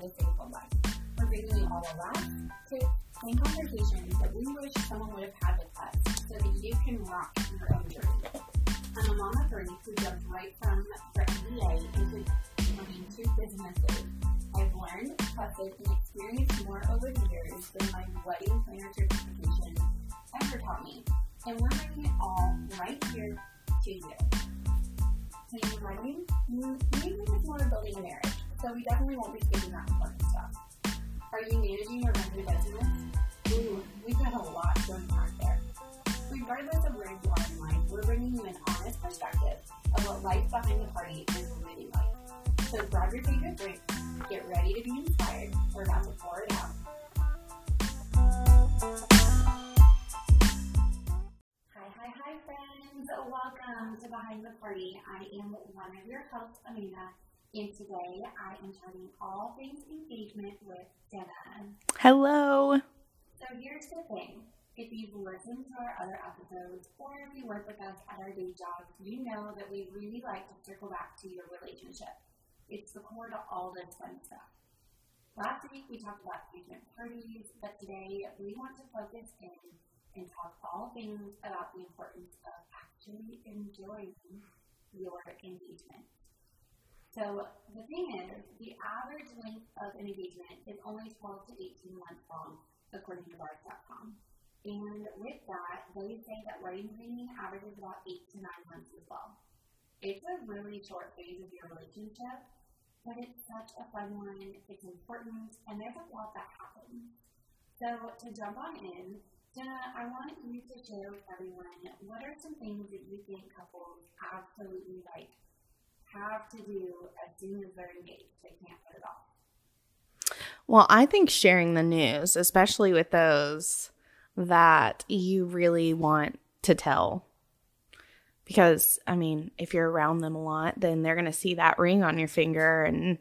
the single life. We're bringing you all the laughs, tips, and conversations that we wish someone would have had with us so that you can rock your own journey. I'm a mama Bernie who jumped right from her MBA into running two businesses. I've learned, trusted, and experienced more over the years than my wedding planner certification ever taught me. And we're bringing it all right here to you. Planning wedding, maybe it's more building a marriage, so we definitely won't be skipping that important stuff. Are you managing your a business? Ooh, we've got a lot to unpack there. Regardless of where you are in life, we're bringing you an honest perspective of what life behind the party is really like. So grab your favorite drink, get ready to be inspired. We're about to pour it out. Hi, hi, hi, friends. Welcome to Behind the Party. I am one of your hosts, Amanda, and today I am chatting all things engagement with Jenna. Hello. So here's the thing. If you've listened to our other episodes or if you work with us at our day jobs, you know that we really like to circle back to your relationship. It's the core to all this fun stuff. Last week we talked about engagement parties, but today we want to focus in and talk all things about the importance of actually enjoying your engagement. So the thing is, the average length of an engagement is only 12 to 18 months long, according to Brides.com. And with that, they say that wedding planning averages about 8 to 9 months as well. It's a really short phase of your relationship, but it's such a fun one, it's important, and there's a lot that happens. So to jump on in, Jenna, I want you to share with everyone what are some things that you think couples absolutely like have to do as soon as they're? They can't put it off. Well, I think sharing the news, especially with those that you really want to tell. Because, I mean, if you're around them a lot, then they're going to see that ring on your finger and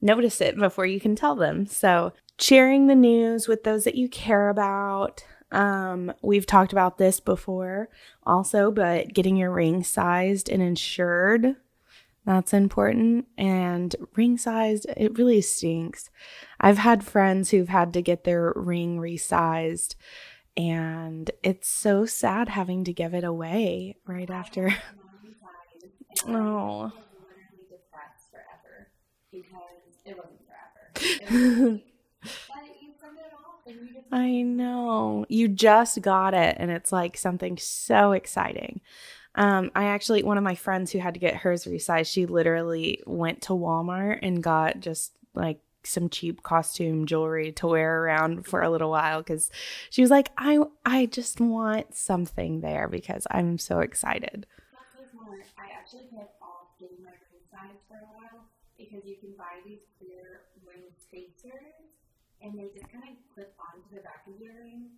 notice it before you can tell them. So, sharing the news with those that you care about, um, we've talked about this before also, but getting your ring sized and insured. That's important. And ring sized, it really stinks. I've had friends who've had to get their ring resized, and it's so sad having to give it away right after. Oh. I know. You just got it and it's like something so exciting. Um, I actually one of my friends who had to get hers resized, she literally went to Walmart and got just like some cheap costume jewelry to wear around for a little while because she was like, I I just want something there because I'm so excited. I actually put off getting my ring size for a while because you can buy these clear ring spacers and they just kind of clip onto the back of your ring.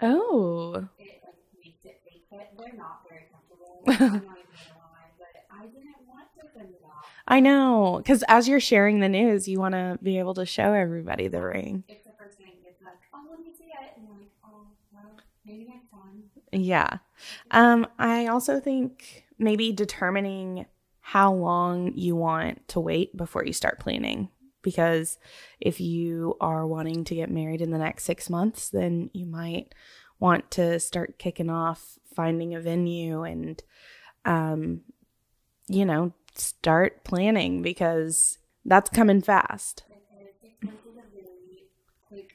Oh. It like makes it fake fit. They're not very comfortable. I'm not even gonna lie, but I didn't want to send it off. I know. Because as you're sharing the news, you want to be able to show everybody the ring. It's the first thing. It's like, oh, let me see it, and you're like, oh, well, maybe next time. Yeah. Um, I also think maybe determining how long you want to wait before you start planning. Because if you are wanting to get married in the next six months, then you might want to start kicking off finding a venue and, um, you know, start planning because that's coming fast. Because six months is a really quick,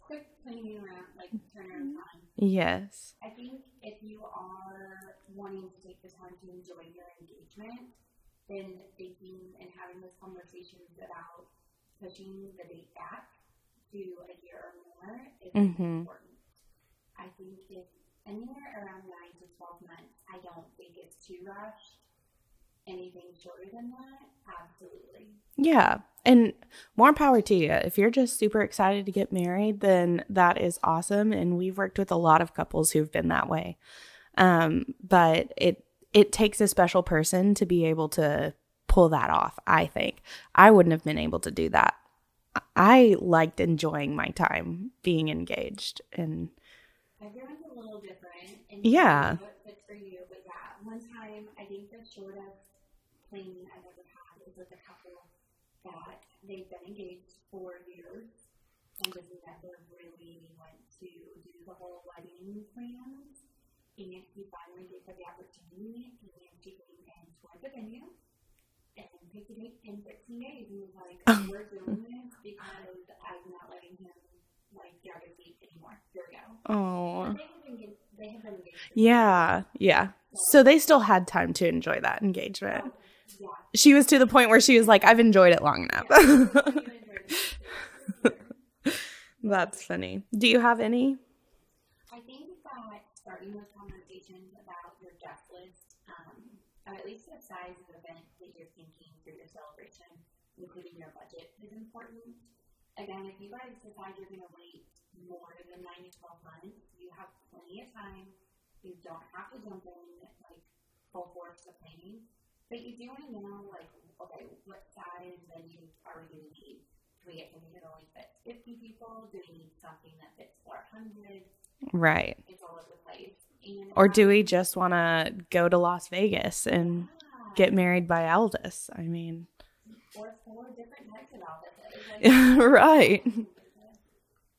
quick planning around, like turnaround time. Yes. I think if you are wanting to take the time to enjoy your engagement, then thinking and having those conversations about pushing the date back to a year or more is Mhm. important. I think if anywhere around nine to twelve months, I don't think it's too rushed. Anything shorter than that, absolutely. Yeah. And more power to you. If you're just super excited to get married, then that is awesome. And we've worked with a lot of couples who've been that way. Um, but it it takes a special person to be able to pull that off, I think. I wouldn't have been able to do that. I liked enjoying my time being engaged and Everyone's little different. And Yeah. What fits for you, but yeah, one time I think the shortest planning I've ever had was with a couple that they've been engaged for years and just never really went to do the whole wedding plans. And he finally gave her the opportunity, and she came and toured the venue and picked a date in 15 days. And was like, oh. "We're doing this because I'm not letting him like drag anymore. Here we go." Oh. They have been, they have been engaged. Yeah, yeah. So they still had time to enjoy that engagement. Yeah. She was to the point where she was like, I've enjoyed it long enough. That's funny. Do you have any? I think that starting with conversations about your guest list, um, at least the size of the event that you're thinking for your celebration, including your budget, is important. Again, if you guys decide you're going to wait more than 9 to 12 months, you have plenty of time. You don't have to jump in like full force to planning, but you do want to know like, okay, what size venue are we going to need? Do we get something that only fits 50 people? Do we need something that fits 400? Right. it's all over the place. And Or do we just want to go to Las Vegas and Ah, get married by Elvis? I mean, or four different types of offices. Right.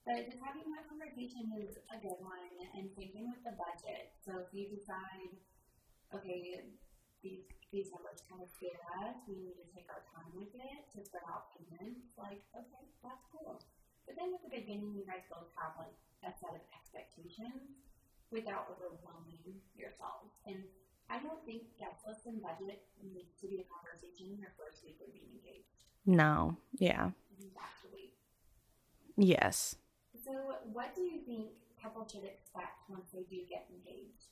but just having that conversation is a good one, and thinking with the budget. So if you decide, okay, these these numbers kind of scare us, we need to take our time with it to spread out payments. Like, okay, that's cool. But then at the beginning, you guys both have like a set of expectations without overwhelming yourselves. And I don't think guest list and budget needs to be a conversation in your first week of being engaged. No. Yeah. You have to wait. Yes. So, what do you think couples should expect once they do get engaged?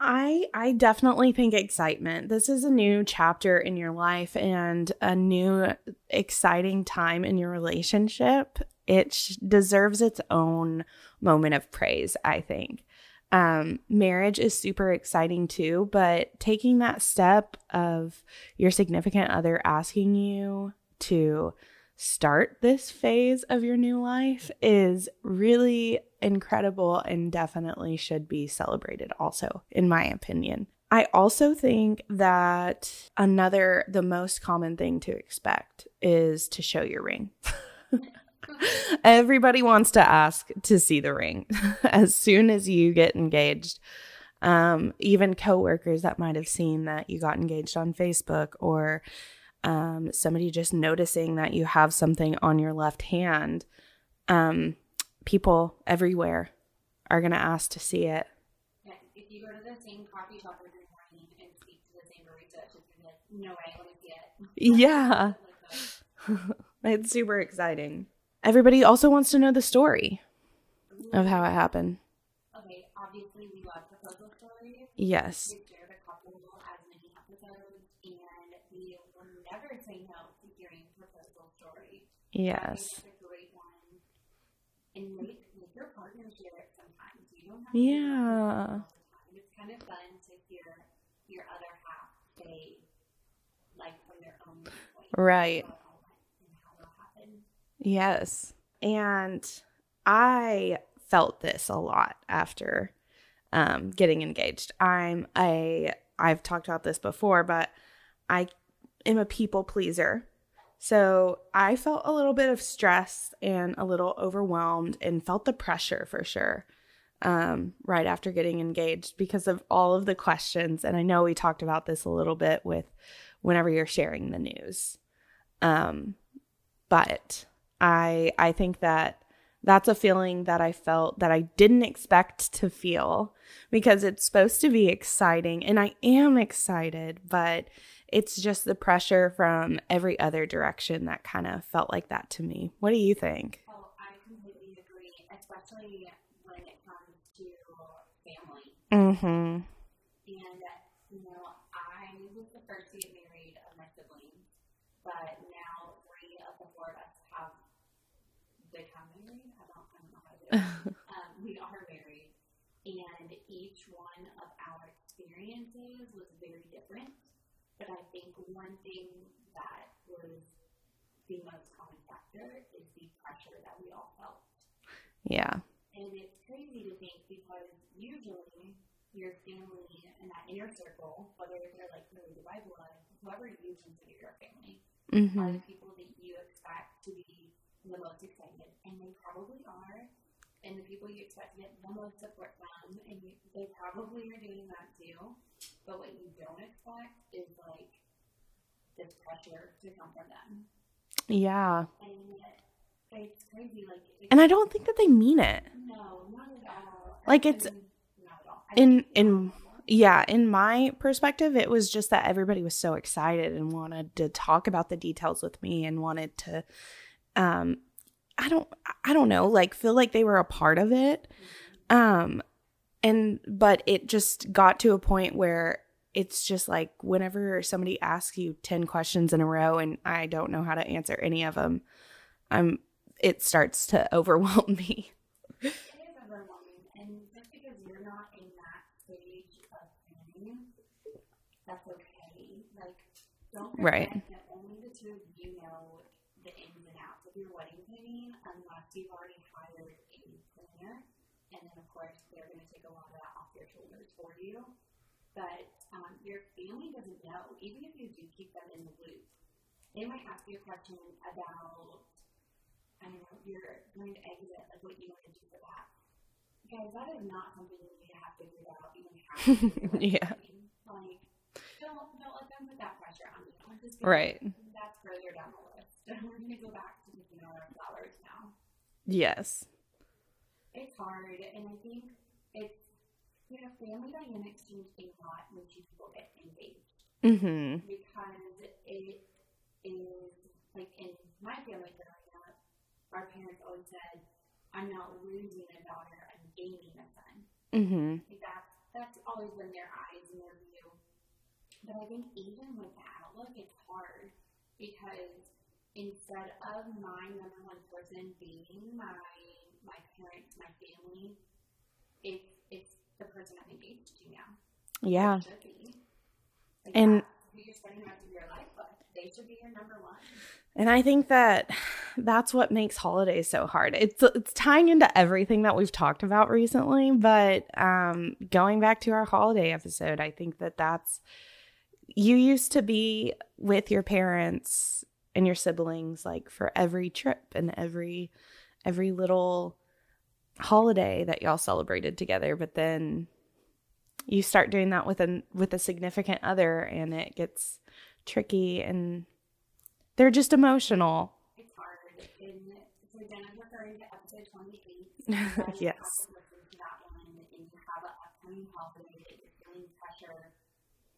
I I definitely think excitement. This is a new chapter in your life and a new exciting time in your relationship. It sh- deserves its own moment of praise, I think. Um, marriage is super exciting too, but taking that step of your significant other asking you to start this phase of your new life is really incredible and definitely should be celebrated, also, in my opinion. I also think that another, the most common thing to expect is to show your ring. Everybody wants to ask to see the ring as soon as you get engaged. Um, even coworkers that might have seen that you got engaged on Facebook or um, somebody just noticing that you have something on your left hand. Um, people everywhere are going to ask to see it. Yeah, if you go to the same coffee shop every morning and speak to the same barista, it's just like, no way, see it. Yeah, it's super exciting. Everybody also wants to know the story of how it happened. Okay, obviously we love proposal stories. Yes. We've shared a couple as many episodes, and we will never say no to hearing proposal stories. I think Yes. it's a great one. And make, make your partner share it sometimes. You don't have to Yeah. all the time. It's kind of fun to hear your other half say, like, from their own point. Right. how it all went and how it all happened. Yes. And I felt this a lot after um, getting engaged. I'm a, I've talked about this before, but I am a people pleaser. So I felt a little bit of stress and a little overwhelmed and felt the pressure for sure um, right after getting engaged because of all of the questions. And I know we talked about this a little bit with whenever you're sharing the news. Um, but I I think that that's a feeling that I felt that I didn't expect to feel because it's supposed to be exciting and I am excited, but it's just the pressure from every other direction that kind of felt like that to me. What do you think? Oh, I completely agree, especially when it comes to family. Mm-hmm. And, you know, I was the first to get married of my siblings, but now three of the four of us have become married. I don't, I don't know how to do it. um, we are married, and each one of our experiences was very different. But I think one thing that was the most common factor is the pressure that we all felt. Yeah. And it's crazy to think because usually your family and that inner circle, whether they're like really by blood, whoever you consider your family, Mm-hmm. are the people that you expect to be the most excited, and they probably are. And the people you expect to get the most support from, and you, they probably are doing that too. But what you don't expect is like this pressure to come from them, Yeah. and it's crazy. Like, it's, And I don't think that they mean it. no, not at all. Like, I it's- mean, all. In- in- Yeah, in my perspective, it was just that everybody was so excited and wanted to talk about the details with me and wanted to um I don't I don't know, like feel like they were a part of it. Um and but it just got to a point where it's just like whenever somebody asks you 10 questions in a row and I don't know how to answer any of them, I'm it starts to overwhelm me. It is overwhelming, and just because you're not in that stage of planning, that's okay. Like, don't Right. that only the two of you know the ins and outs of your wedding planning unless you've already hired a planner. And then, of course, they're going to take a lot of that off your shoulders for you. But um, your family doesn't know, even if you do keep them in the loop. They might ask you a question about I don't know, you're going to exit, like what you want to do for that. Guys, that is not something that you have figured out even half. Yeah. Like, don't don't let them put that pressure on you. Just Right. That's further down the list. We're gonna go back to picking out our flowers now. Yes. It's hard, and I think it's you know family dynamics change a lot when two people get engaged Mhm. because it is like in my family growing up, our parents always said, "I'm not losing a daughter, I'm gaining a son." Mhm. Like that's that's always been their eyes and their view. But I think even with that outlook, it's hard because instead of my number one person being my my parents, my family, it's it's the person I'm engaged to now. Yeah. It should be. Like And- who you're spending the rest of your life with. They should be your number one. And I think that that's what makes holidays so hard. It's it's tying into everything that we've talked about recently, but um going back to our holiday episode, I think that that's you used to be with your parents and your siblings like for every trip and every every little holiday that y'all celebrated together, but then you start doing that with a with a significant other and it gets tricky and they're just emotional. It's hard. And so Jenna's referring to episode 28. Yes. That one and you have an upcoming holiday that you're feeling pressure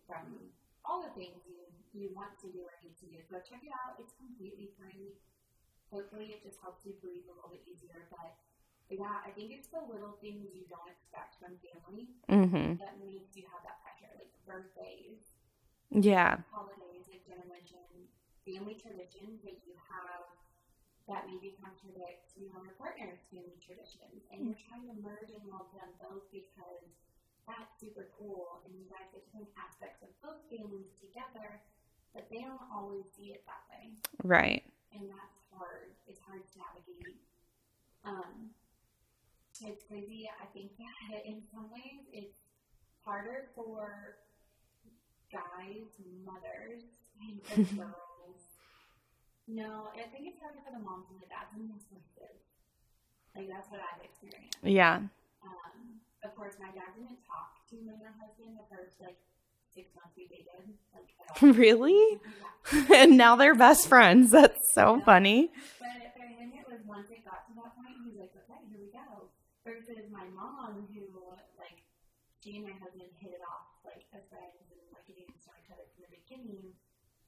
from all the things you, you want to do or need to do. So check it out. It's completely free. Hopefully it just helps you breathe a little bit easier. But yeah, I think it's the little things you don't expect from family Mhm. that makes you have that pressure, like birthdays, Yeah. holidays, like Jenna mentioned, family traditions that you have that maybe contradict your partner's family traditions, and you're trying to merge and meld them both because that's super cool, and you guys get different aspects of both families together, but they don't always see it that way, Right. And that's hard. It's hard to navigate. Um, it's crazy. I think that in some ways it's harder for guys, mothers, and girls. No, I think it's harder for the moms and the dads in most places. Like that's what I've experienced. Yeah. Um, of course, my dad didn't talk to my husband the first like six months we dated. Like. Really? Yeah. and now they're best friends. That's so funny. But for him, it was once it got to that point, he was like, okay, here we go. Versus my mom, who, like, she and my husband hit it off, like, as friends and, like, getting to know each other from the beginning.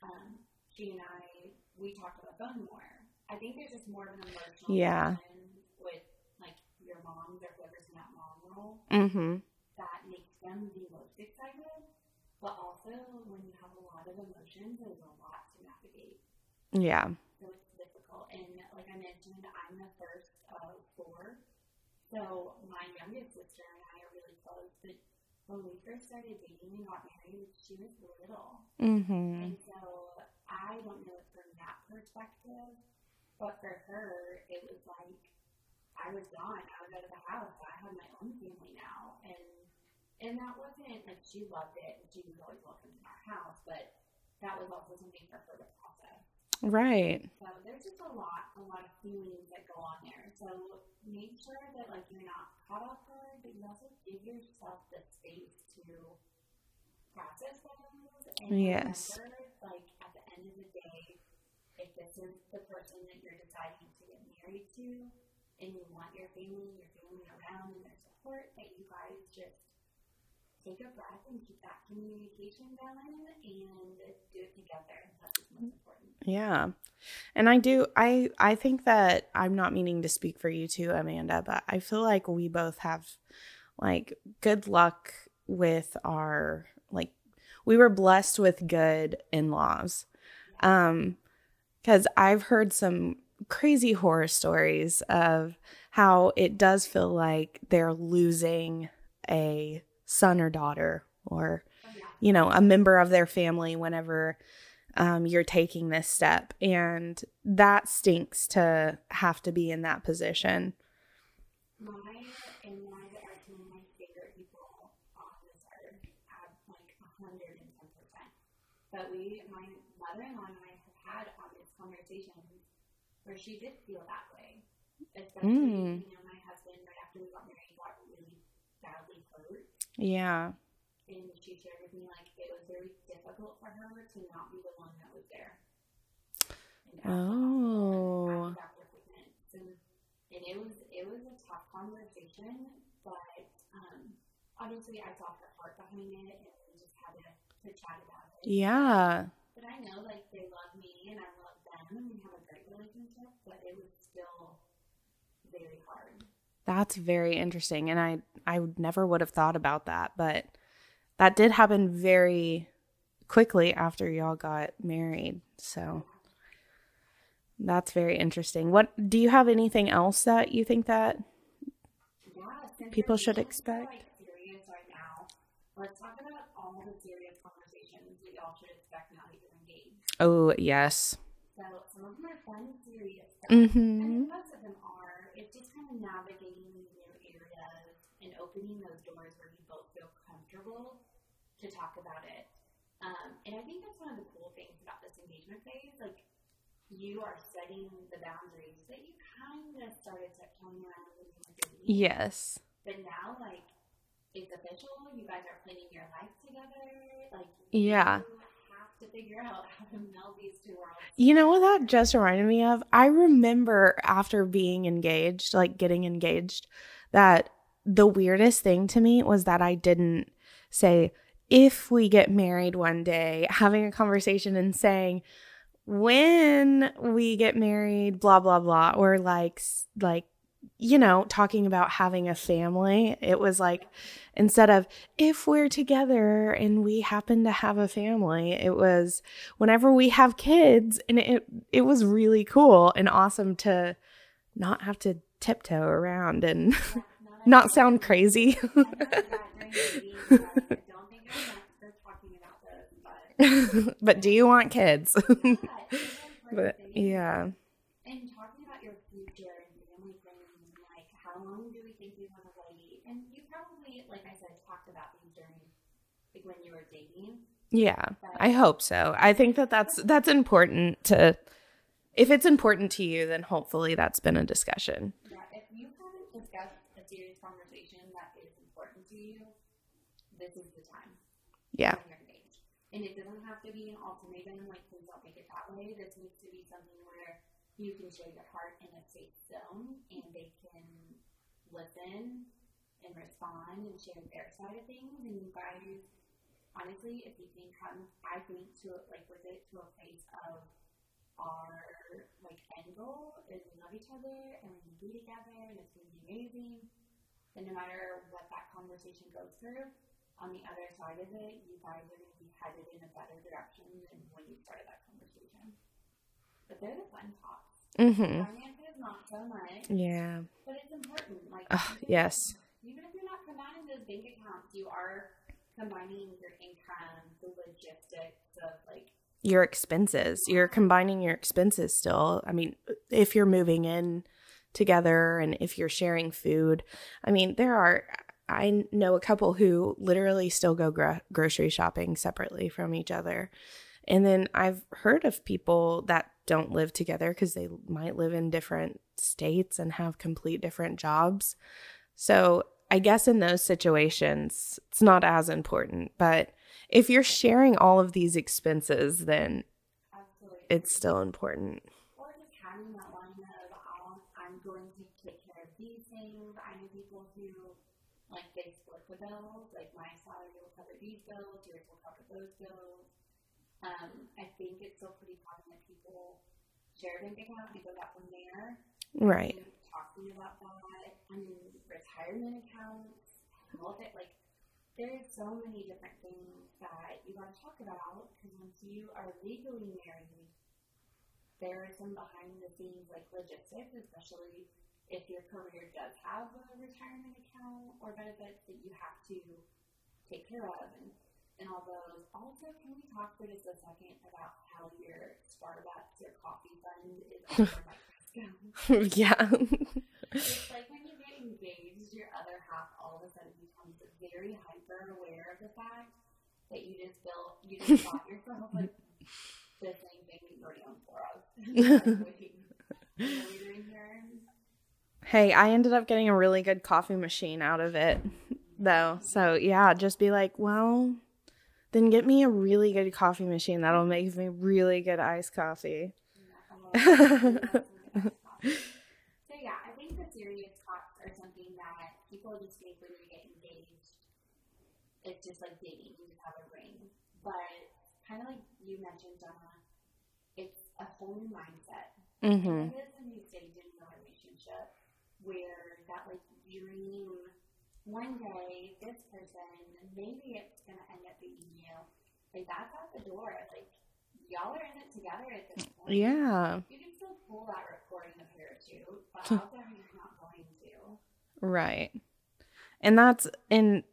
Um, she and I, we talked on the phone more. I think there's just more of an emotional Yeah. with, like, your moms or whoever's in that mom role Mm-hmm. that makes them the most excited. But also, when you have a lot of emotions, there's a lot to navigate Yeah. so it's difficult. And like I mentioned, I'm the first of four. So my youngest sister and I are really close. But when we first started dating and got married, she was little. Mm-hmm. And so I don't know it from that perspective. But for her, it was like I was gone. I was out of the house. I had my own family now. And and that wasn't like she loved it and she was always welcome in our house, but that was also something for her to process. Right. So there's just a lot, a lot of feelings that go on there. So make sure that like you're not caught off guard, but you also give yourself the space to process those and Yes. remember, like at the end of the day, if this is the person that you're deciding to get married to, and you want your family, your family around and their support, that you guys just take a breath and keep that communication going and do it together. That's what's important. Yeah. And I do I I think that I'm not meaning to speak for you too, Amanda, but I feel like we both have like good luck with our like we were blessed with good in-laws. Um cuz I've heard some crazy horror stories of how it does feel like they're losing a son or daughter or you know, a member of their family whenever um, you're taking this step. And that stinks to have to be in that position. My in-laws are some of my favorite people on this earth at like a hundred and ten percent. But we, my mother-in-law and I have had honest conversations where she did feel that way. Especially, Mm. you know, my husband right after we got married got really badly. Yeah. And she shared with me like it was very difficult for her to not be the one that was there. And Oh. and at the doctor's appointments. And, and it was it was a tough conversation, but um, obviously I saw her heart behind it, and we just had to, to chat about it. Yeah. But I know like they love me and I love them, and we have a great relationship. But it was still very hard. That's very interesting. And I, I never would have thought about that, but that did happen very quickly after y'all got married. So that's very interesting. What do you have anything else that you think that Yeah, People should expect. Like, serious right now. Let's talk about all the serious conversations that y'all should expect now that you're engaged. Oh, yes. So some of them are fun and serious stuff, Mhm. and most of them are. It's just kind of navigating these new areas and opening those doors where you both feel comfortable to talk about it. Um, and I think that's one of the cool things about this engagement phase. Like you are setting the boundaries that you kind of started tiptoeing around when you were dating. Yes. But now, like, it's official. You guys are planning your life together. Like, Yeah. Figure out how to meld these two worlds. You know what that just reminded me of? I remember after being engaged, like getting engaged, that the weirdest thing to me was that I didn't say, if we get married one day, having a conversation and saying, when we get married, blah, blah, blah, or like, like, you know, talking about having a family. It was like, instead of if we're together and we happen to have a family, it was whenever we have kids and it it was really cool and awesome to not have to tiptoe around and not sound crazy. I know that during dating, I don't think I'm experts talking about this, but do you want kids? Yeah, it's an important but yeah And talking about your future and family plans, and like how long do we think we want to wait? And you probably, like I said, talked about these during like when you were dating. yeah i hope so i think that that's that's important to if it's important to you then hopefully that's been a discussion Yeah, if you haven't discussed a serious conversation that is important to you, this is the time. yeah when you're engaged. And it doesn't have to be an ultimatum, like please don't make it that way. This needs to be something where you can share your heart in a safe zone and they can listen and respond and share their side of things. And you guys, honestly, if you can come, I think to like with it to a place of our like end goal is we love each other and we're gonna be together and it's gonna be amazing. Then no matter what that conversation goes through, on the other side of it, you guys are going to be headed in a better direction than when you started that conversation. But they're the fun talks. mm-hmm Finances, not so much, yeah but it's important. Like, Ugh, even- yes Even if you're not combining those bank accounts, you are combining your income, the logistics of like, your expenses. You're combining your expenses still. I mean, if you're moving in together and if you're sharing food, I mean, there are, I know a couple who literally still go gro- grocery shopping separately from each other. And then I've heard of people that don't live together because they might live in different states and have complete different jobs. So I guess in those situations, it's not as important. But if you're sharing all of these expenses, then Absolutely. it's still important. or just having that line of I'll, I'm going to take care of these things. I know people who like they split the bills, like my salary will cover these bills, yours will cover those bills. Um, I think it's still pretty common that people share a bank account and go out from there. Right. And talk to me about that. I mean, retirement accounts, health, it- like there's so many different things that you got to talk about because once you are legally married, there are some behind the scenes like logistics, especially if your career does have a retirement account or benefits that you have to take care of and, and all those. Also, can we talk for just a second about how your Starbucks, your coffee fund is also like Costco? yeah. It's like when you get engaged, your other half all of a sudden becomes very hyper aware of the fact that you just built, you just bought yourself like the same thing that you already own four of. like, wait, are we doing here? hey, I ended up getting a really good coffee machine out of it, though. So, yeah, just be like, well, then get me a really good coffee machine that'll make me really good iced coffee. So yeah, I think the serious talks are something that people just think when you get engaged. It's just like dating, you just have a ring. But kind of like you mentioned, Donna, it's a whole new mindset. Mm-hmm. It is a new stage in your relationship where that like dream one day this person maybe it's gonna end up being you. Like that's out the door. Like y'all are in it together at this point. Yeah, You can still pull that recording a parachute, but out there you're not going to. right. And that's in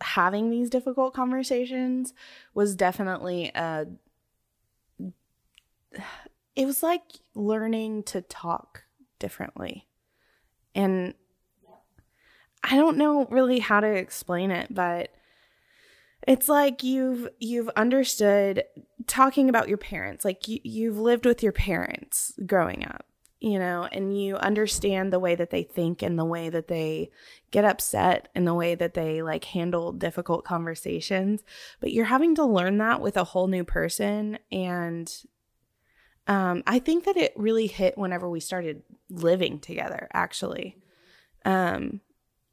having these difficult conversations was definitely a. It was like learning to talk differently. And I don't know really how to explain it, but it's like you've you've understood talking about your parents, like you, you've lived with your parents growing up, you know, and you understand the way that they think and the way that they get upset and the way that they like handle difficult conversations. But you're having to learn that with a whole new person and um, I think that it really hit whenever we started living together, actually, um,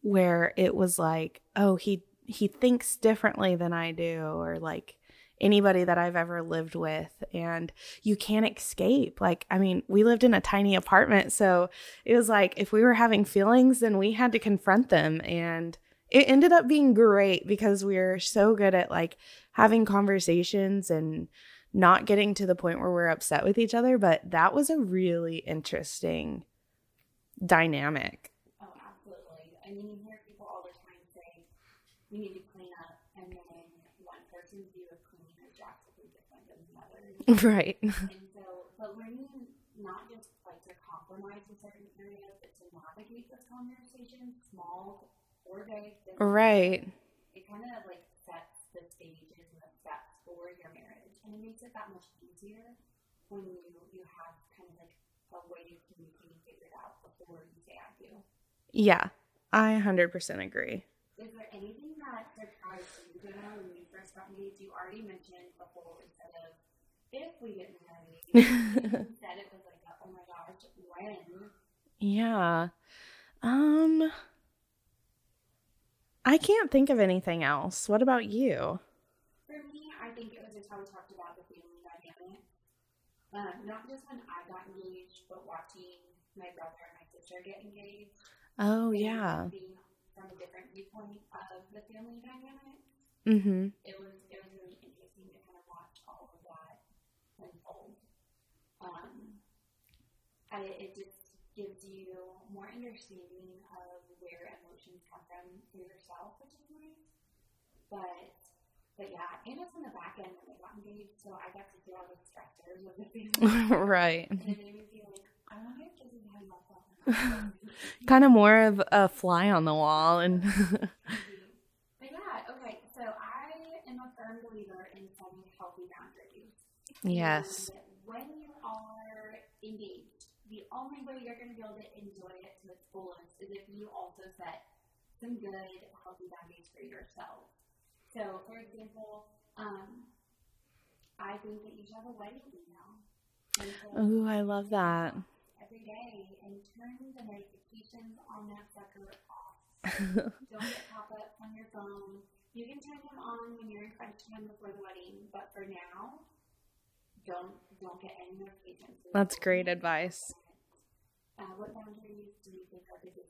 where it was like, oh, he he thinks differently than I do, or like anybody that I've ever lived with, and you can't escape. Like, I mean, we lived in a tiny apartment, so it was like if we were having feelings, then we had to confront them, and it ended up being great because we were so good at like having conversations and not getting to the point where we're upset with each other, but that was a really interesting dynamic. Oh, absolutely. I mean, you hear people all the time say, we need to clean up, and then one person's view of cleaning is drastically different than the other. Right. And so, but learning not just like to compromise in certain areas, but to navigate this conversation, small or big, Right. it kind of like sets the stages and the steps for your marriage, and it makes it that much easier when you you have kind of like a way of communicating figured out before you say I do. Yeah. I 100% agree. Is there anything that surprised you, Jenna, when you first got engaged? You already mentioned before instead of if we get married, said it was like, a, oh my gosh, when? Yeah. Um I can't think of anything else. What about you? For me, I think it was just how we talked about the family dynamic. Um, not just when I got engaged, but watching my brother and my sister get engaged. Oh, yeah. Being from a different viewpoint of the family dynamic. Mhm. it was it was really interesting to kind of watch all of that unfold. Um, and it, it just gives you more understanding of where emotions come from for yourself, which is nice. But but yeah, and it's on the back end when they got engaged, so I got to see all the stressors of the family, right. and it made me feel like I wonder if this is how y'all felt. Kind of more of a fly on the wall and But yeah, okay. So I am a firm believer in setting healthy boundaries. yes. And you are engaged. The only way you're going to be able to enjoy it to its fullest is if you also set some good, healthy boundaries for yourself. So, for example, um, I think that you should have a wedding email. Ooh, I love that. Every day and turn the notifications on that sucker off. Don't get pop ups on your phone. You can turn them on when you're in crunch time before the wedding, but for now, don't don't get any notifications. That's great advice. Uh, what boundaries do you think are good to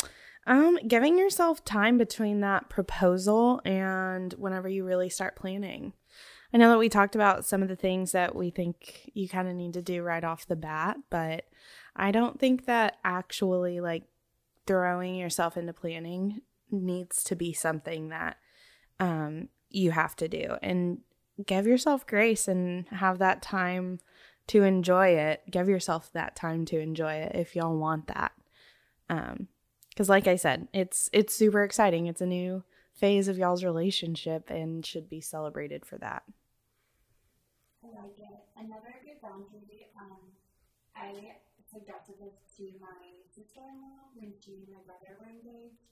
set? Um, giving yourself time between that proposal and whenever you really start planning. I know that we talked about some of the things that we think you kind of need to do right off the bat, but I don't think that actually like throwing yourself into planning needs to be something that um, you have to do. And give yourself grace and have that time to enjoy it. Give yourself that time to enjoy it if y'all want that. Um, because like I said, it's it's super exciting. It's a new phase of y'all's relationship and should be celebrated for that. I like it. Another good boundary, um, I suggested this to my sister-in-law when she and my brother were engaged.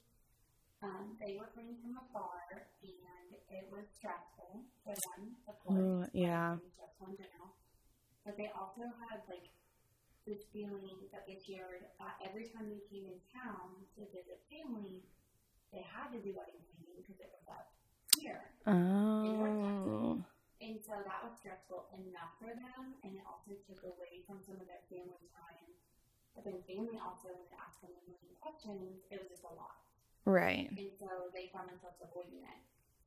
Um, they were playing from afar, and it was stressful for them, of course. yeah. Stressful in general. But they also had, like, this feeling that they shared uh, every time they came in town to visit family, they had to do wedding planning because it was up here. Oh. And so that was stressful enough for them, and it also took away from some of their family time. But then family also would ask them a million questions. It was just a lot. Right. And so they found themselves avoiding it.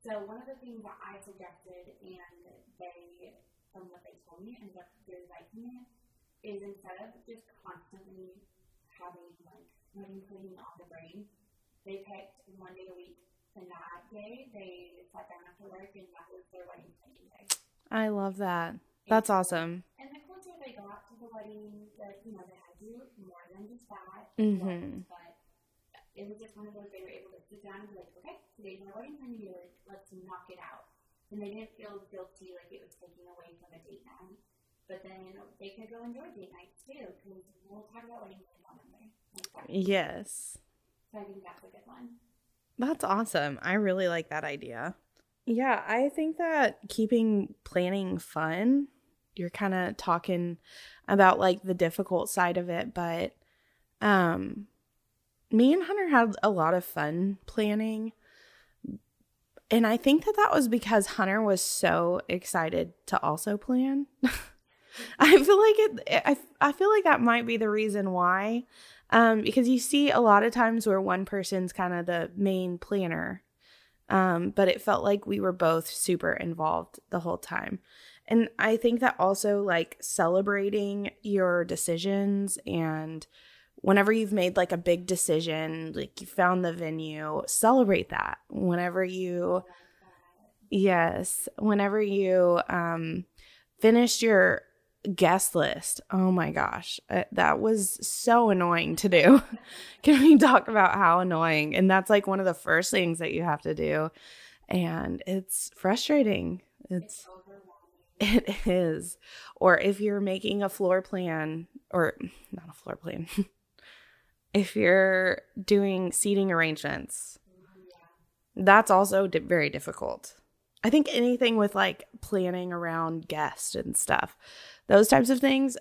So one of the things that I suggested, and they, from what they told me, ended up really liking it, is instead of just constantly having like wedding planning on the brain, they picked one day a week and that day they sat down after work and that was their wedding planning day. I love that. That's and, awesome. And the closer they got to the wedding, that you know they had to do more than just that. Mm-hmm. But it was just one of those they were able to sit down and be like, okay, today's my wedding day. Let's knock it out. And they didn't feel guilty like it was taking away from a date night. But then they could go enjoy date night too, because we'll talk about wedding planning on Monday. Yes. So I think that's a good one. That's awesome. I really like that idea. Yeah, I think that keeping planning fun, you're kind of talking about like the difficult side of it, but um me and Hunter had a lot of fun planning. And I think that that was because Hunter was so excited to also plan. I feel like it I I feel like that might be the reason why um, because you see a lot of times where one person's kind of the main planner, um, but it felt like we were both super involved the whole time. And I think that also like celebrating your decisions and whenever you've made like a big decision, like you found the venue, celebrate that. Whenever you, yes, whenever you um, finished your guest list. Oh my gosh, uh, that was so annoying to do. Can we talk about how annoying? And that's like one of the first things that you have to do. And it's frustrating. It's it is. Or if you're making a floor plan or not a floor plan. if you're doing seating arrangements, that's also di- very difficult. I think anything with like planning around guests and stuff those types of things.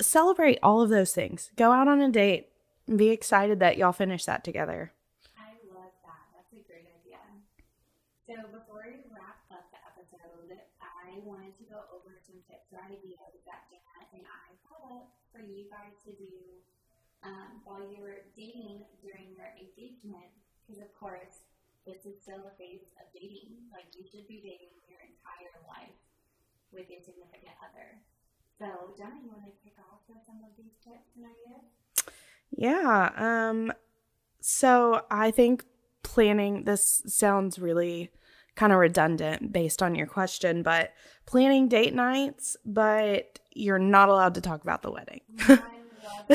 Celebrate all of those things. Go out on a date. and Be excited that y'all finish that together. I love that. That's a great idea. So before we wrap up the episode, I wanted to go over some tips or ideas that Jenna and I thought up for you guys to do um, while you're dating during your engagement. Because of course, this is still a phase of dating. Like you should be dating your entire life with your significant other. So, Jenna, you want to kick off with some of these tips and ideas? Yeah. Um, so I think planning this sounds really kind of redundant based on your question, but planning date nights, but you're not allowed to talk about the wedding. I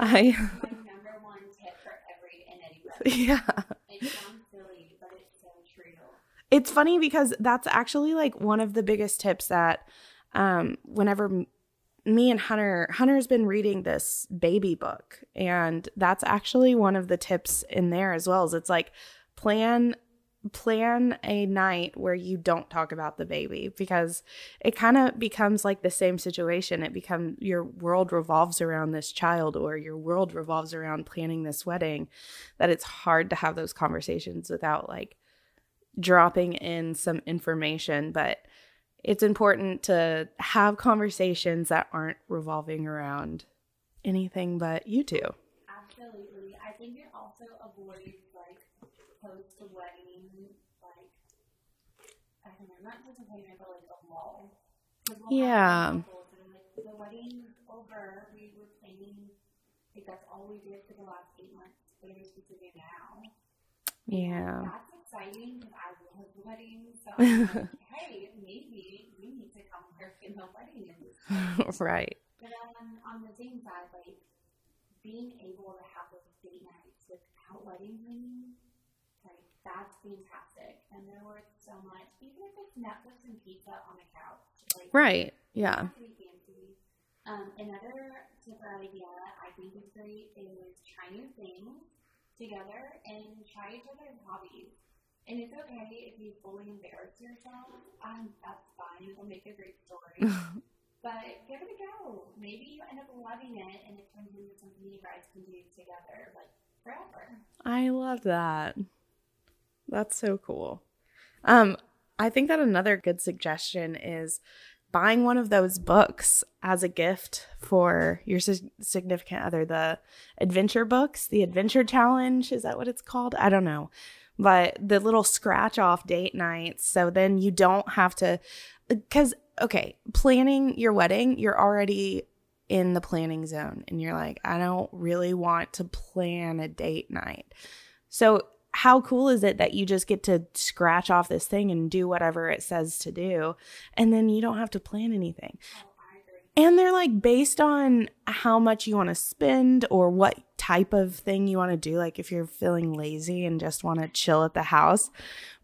I, number one tip for every and any Yeah. It sounds silly, but it's so true. It's funny because that's actually like one of the biggest tips that um, whenever me and Hunter, Hunter's been reading this baby book, and that's actually one of the tips in there as well. Is it's like plan plan a night where you don't talk about the baby because it kind of becomes like the same situation. It becomes your world revolves around this child or your world revolves around planning this wedding that it's hard to have those conversations without like dropping in some information. But it's important to have conversations that aren't revolving around anything but you two. Absolutely. I think it also avoids like post wedding know, not disappointment but like a lull. 'Cause we'll Yeah. couples that are like, the wedding's over, we were planning like that's all we did for the last eight months. What are we supposed to do now? yeah That's exciting because I love weddings. So I'm like, hey, maybe we need to come work in the wedding industry. right But um, on the same side, like being able to have those date nights without wedding planning, that's fantastic. And they're worth so much, even if it's Netflix and pizza on the couch. Like, right yeah not to be fancy. Um, another tip or idea I think is great is try new things together and try each other's hobbies. And it's okay if you fully embarrass yourself. Um, that's fine. It'll make a great story. but give it a go. Maybe you end up loving it and it turns into something you guys can do together, like forever. I love that. That's so cool. Um, I think that another good suggestion is buying one of those books as a gift for your significant other. The adventure books, the adventure challenge, is that what it's called? I don't know. But the little scratch off date nights. So then you don't have to, because, okay, planning your wedding, you're already in the planning zone and you're like, I don't really want to plan a date night. So, how cool is it that you just get to scratch off this thing and do whatever it says to do, and then you don't have to plan anything? And they're like based on how much you want to spend or what type of thing you want to do. Like if you're feeling lazy and just want to chill at the house.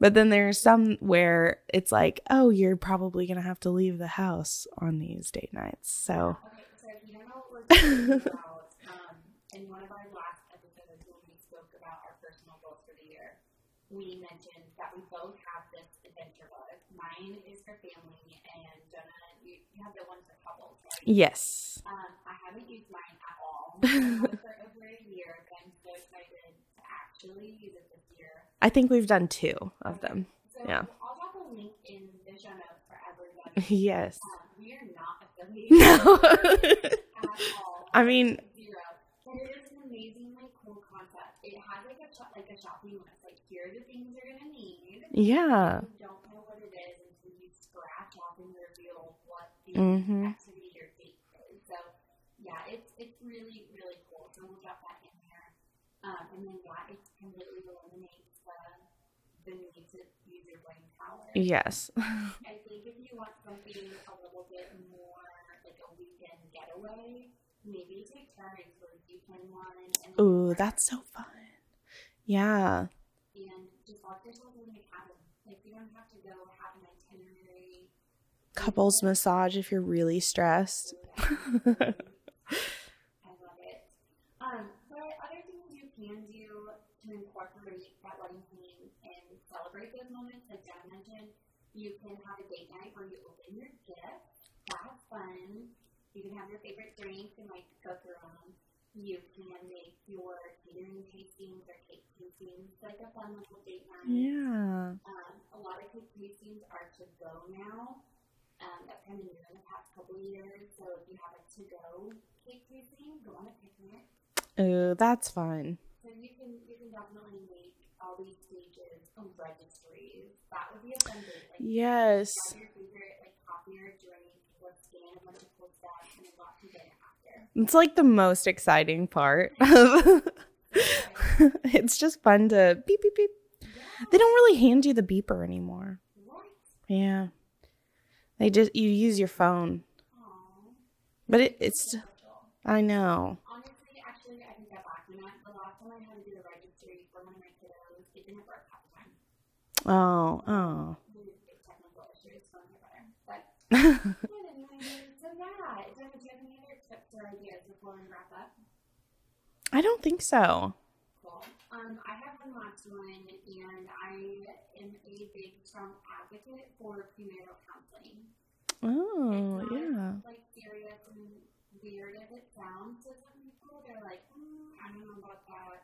But then there's some where it's like, oh, you're probably going to have to leave the house on these date nights. So, Okay, so you know what we're talking about, um, in one of our last episodes when we spoke about our personal goals for the year, we mentioned that we both have this adventure book. Mine is for family, and Jenna, you, you have the one for couples, right? yes. Um, I haven't used mine at all I've had it for over a year, but I'm so excited to actually use it this year. I think we've done two of them. So Yeah. I'll drop a link in the show notes for everyone. Yes. Um, we are not affiliated No. at all. I mean, zero. But it is an amazingly cool concept. It has like a like a shopping list. Here are the things you're gonna need. yeah. You don't know what it is until you scratch off and reveal what the Mhm. activity or date is. So yeah, it's it's really really cool. So we'll drop that in there. Um, and then yeah, it completely eliminates the the need to use your brain power. Yes. I think if you want something a little bit more like a weekend getaway, maybe take turns where you can one Ooh, that's so fun. Yeah. And just lock yourself in cabin. Like you don't have to go have an itinerary. Couples massage if you're really stressed. I love it. Um, but other things you can do to incorporate that wedding theme and celebrate those moments, like Dad mentioned, you can have a date night where you open your gift. That's fun. You can have your favorite drinks and like go through them. You can make your catering tastings or cake tastings like a fun little date night. Yeah. Um, a lot of cake tastings are to go now. Um, that's kind of new in the past couple of years. So if you have a to go cake tasting, go on a picnic. Ooh, that's fun. So you can you can definitely make all these stages of registries. That would be a fun date. Like Yes. grab your favorite like coffee or drink, let's scan a bunch of cool stuff, and then go out to dinner. It's like the most exciting part. it's just fun to beep, beep, beep. They don't really hand you the beeper anymore. Yeah. They just, you use your phone. But it, it's, I know. Honestly, actually, I think that back when I, the last time I had to do the registry for one of my kiddos, it didn't work half the time. Oh, oh. We did get technical issues from my. But, anyway, so yeah, do you have any or ideas before we wrap up? I don't think so. Cool. Um, I have one last one, and I am a big, strong advocate for premarital counseling. Oh, not yeah. like serious and weird as it sounds to some people. They're like, mm, I don't know about that.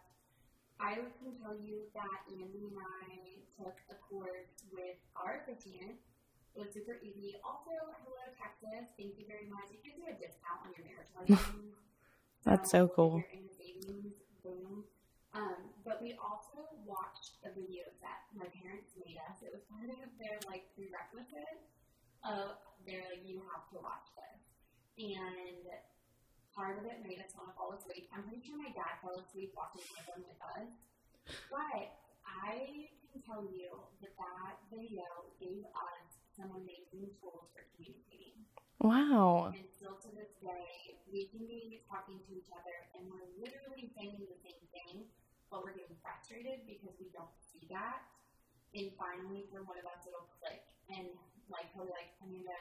I can tell you that Andy and I took a course with our recipient. It was super easy. Also, hello Texas, thank you very much. You can do a discount on your marriage license. That's so cool. you're in the savings, boom. Um, but we also watched a video that my parents made us. It was kind of their like prerequisite of they're like, you have to watch this. And part of it made us want to fall asleep. I'm pretty sure my dad fell asleep watching one of them with us. But I can tell you that that video gave us some amazing tools for communicating. Wow. And still to this day, we can be talking to each other and we're literally saying the same thing, but we're getting frustrated because we don't see that. And finally, for one of us, it'll click. And like, be like, Amanda,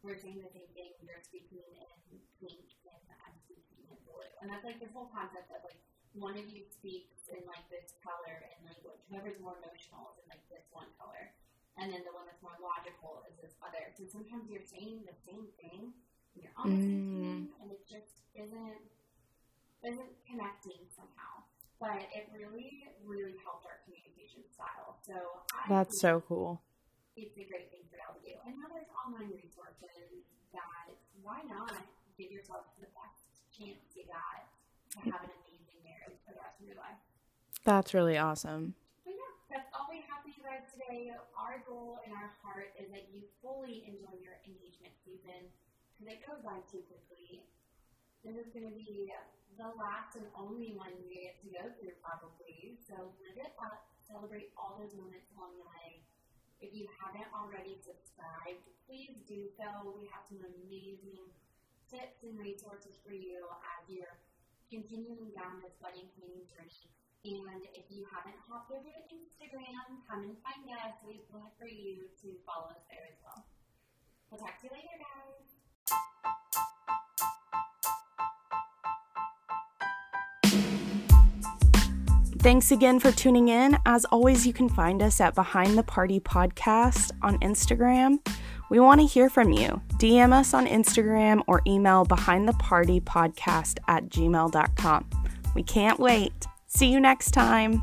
we're saying the same thing. You're speaking in pink and I'm speaking in blue. And that's like this whole concept of like, one of you speaks in like this color and language. Whoever's more emotional is in like this one color and then the one that's more logical is this other. So sometimes you're saying the same thing, and you're on the same team, and it just isn't isn't connecting somehow. But it really, really helped our communication style. So I That's so cool. it's a great thing for y'all to do. And now there's online resources that why not give yourself the best chance you got to have an amazing marriage for the rest of your life. That's really awesome. But yeah, that's all we have for you guys today. Our goal and our heart is that you fully enjoy your engagement season because it goes by too quickly. This is going to be the last and only one you get to go through, probably. So live it up, celebrate all those moments along the way. If you haven't already subscribed, please do so. We have some amazing tips and resources for you as you're continuing down this wedding planning journey. And if you haven't hopped over to Instagram, come and find us. We'd love for you to follow us there as well. We'll talk to you later, guys. Thanks again for tuning in. As always, you can find us at Behind the Party Podcast on Instagram. We want to hear from you. DM us on Instagram or email behindthepartypodcast at gmail.com. We can't wait. See you next time.